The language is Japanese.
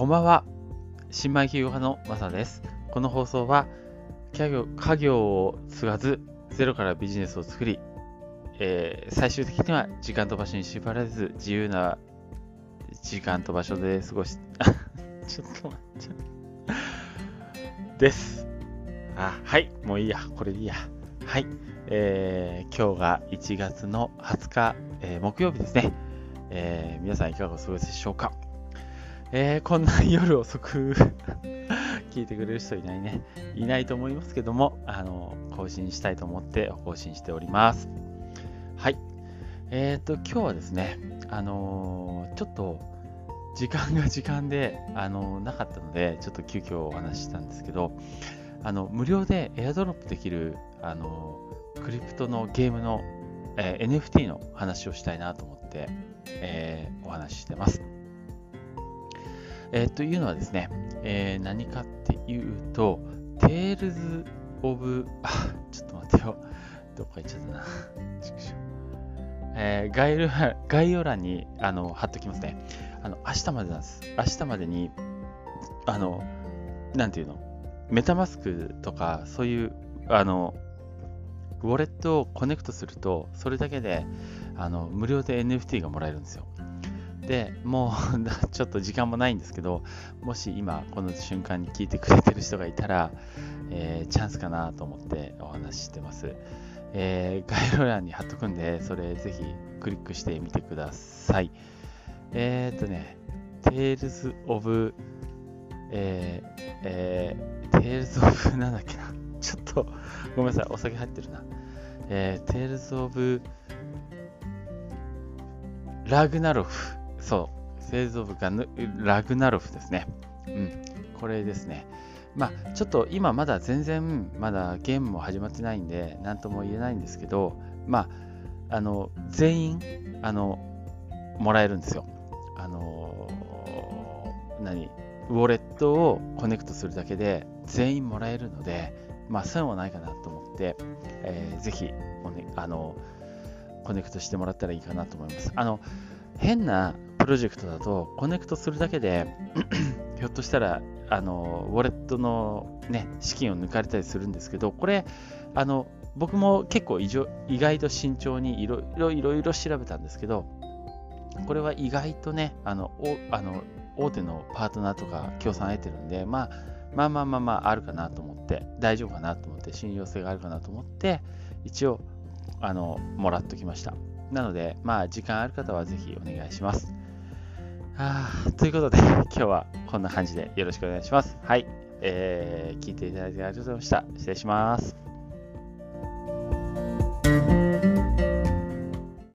こんばんは。新米企業家のマサです。この放送は、家業家業を継がず、ゼロからビジネスを作り、えー、最終的には時間と場所に縛られず、自由な時間と場所で過ごし、ちょっと待って。です。あ、はい。もういいや。これでいいや。はい。えー、今日が1月の20日、えー、木曜日ですね。え、皆さんいかがお過ごしでしょうか？えー、こんな夜遅く 聞いてくれる人いないね。いないと思いますけども、あの、更新したいと思って更新しております。はい。えっ、ー、と、今日はですね、あのー、ちょっと、時間が 時間で、あのなかったので、ちょっと急遽お話ししたんですけど、あの、無料でエアドロップできる、あのクリプトのゲームの、え NFT の話をしたいなと思って、えお話ししてます。えー、というのはですね、えー、何かっていうと、 Tales of、あ、ちょっと待ってよ。どっか行っちゃったな。えー、概要概要欄にあの貼っときますね。あの、明日までなんです。明日までに、あの、なんていうの、メタマスクとか、そういう、あの、ウォレットをコネクトすると、それだけで、あの、無料で NFT がもらえるんですよ。でもう ちょっと時間もないんですけどもし今この瞬間に聞いてくれてる人がいたら、えー、チャンスかなと思ってお話ししてます、えー、概要欄に貼っとくんでそれぜひクリックしてみてください。えー、っとね Tales of えー、えー、Tales of なんだっけな。ちょっとごめんなさいお酒入ってるな。えー、Tales of ラグナロフそう、製造部がラグナロフですね。うん、これですね。まあ、ちょっと今まだ全然まだゲームも始まってないんで、何とも言えないんですけど、まあ、あの、全員、あの、もらえるんですよ。あの、何ウォレットをコネクトするだけで全員もらえるので、まあ、そういうのもないかなと思って、えー、ぜひ、あの、コネクトしてもらったらいいかなと思います。あの、変なプロジェクトだとコネクトするだけで ひょっとしたらあのウォレットの、ね、資金を抜かれたりするんですけどこれあの僕も結構意外と慎重にいろいろいろいろ調べたんですけどこれは意外とねあのおあの大手のパートナーとか協賛得てるんで、まあ、まあまあまあまああるかなと思って大丈夫かなと思って信用性があるかなと思って一応あのもらっときました。なのでまあ時間ある方はぜひお願いします。あということで、今日はこんな感じでよろしくお願いします。はい。えー、聞いていただいてありがとうございました。失礼します。